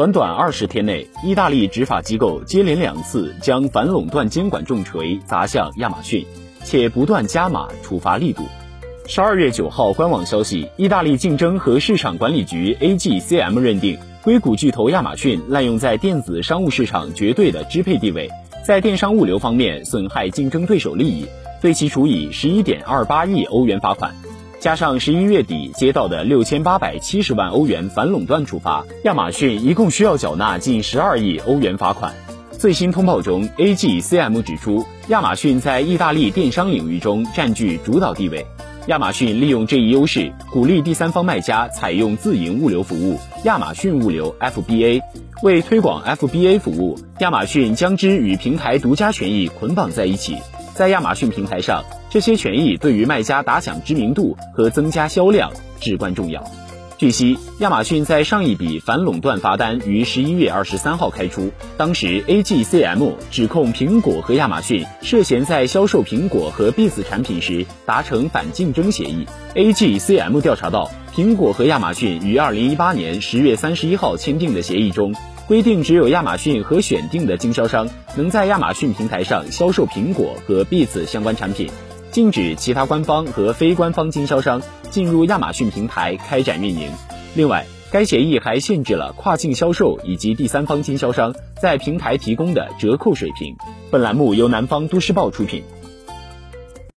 短短二十天内，意大利执法机构接连两次将反垄断监管重锤砸向亚马逊，且不断加码处罚力度。十二月九号，官网消息，意大利竞争和市场管理局 AGCM 认定，硅谷巨头亚马逊滥用在电子商务市场绝对的支配地位，在电商物流方面损害竞争对手利益，对其处以十一点二八亿欧元罚款。加上十一月底接到的六千八百七十万欧元反垄断处罚，亚马逊一共需要缴纳近十二亿欧元罚款。最新通报中，AGCM 指出，亚马逊在意大利电商领域中占据主导地位。亚马逊利用这一优势，鼓励第三方卖家采用自营物流服务——亚马逊物流 （FBA）。为推广 FBA 服务，亚马逊将之与平台独家权益捆绑在一起。在亚马逊平台上，这些权益对于卖家打响知名度和增加销量至关重要。据悉，亚马逊在上一笔反垄断罚单于十一月二十三号开出，当时 AGCM 指控苹果和亚马逊涉嫌在销售苹果和 Beats 产品时达成反竞争协议。AGCM 调查到，苹果和亚马逊于二零一八年十月三十一号签订的协议中。规定只有亚马逊和选定的经销商能在亚马逊平台上销售苹果和 Beats 相关产品，禁止其他官方和非官方经销商进入亚马逊平台开展运营。另外，该协议还限制了跨境销售以及第三方经销商在平台提供的折扣水平。本栏目由南方都市报出品。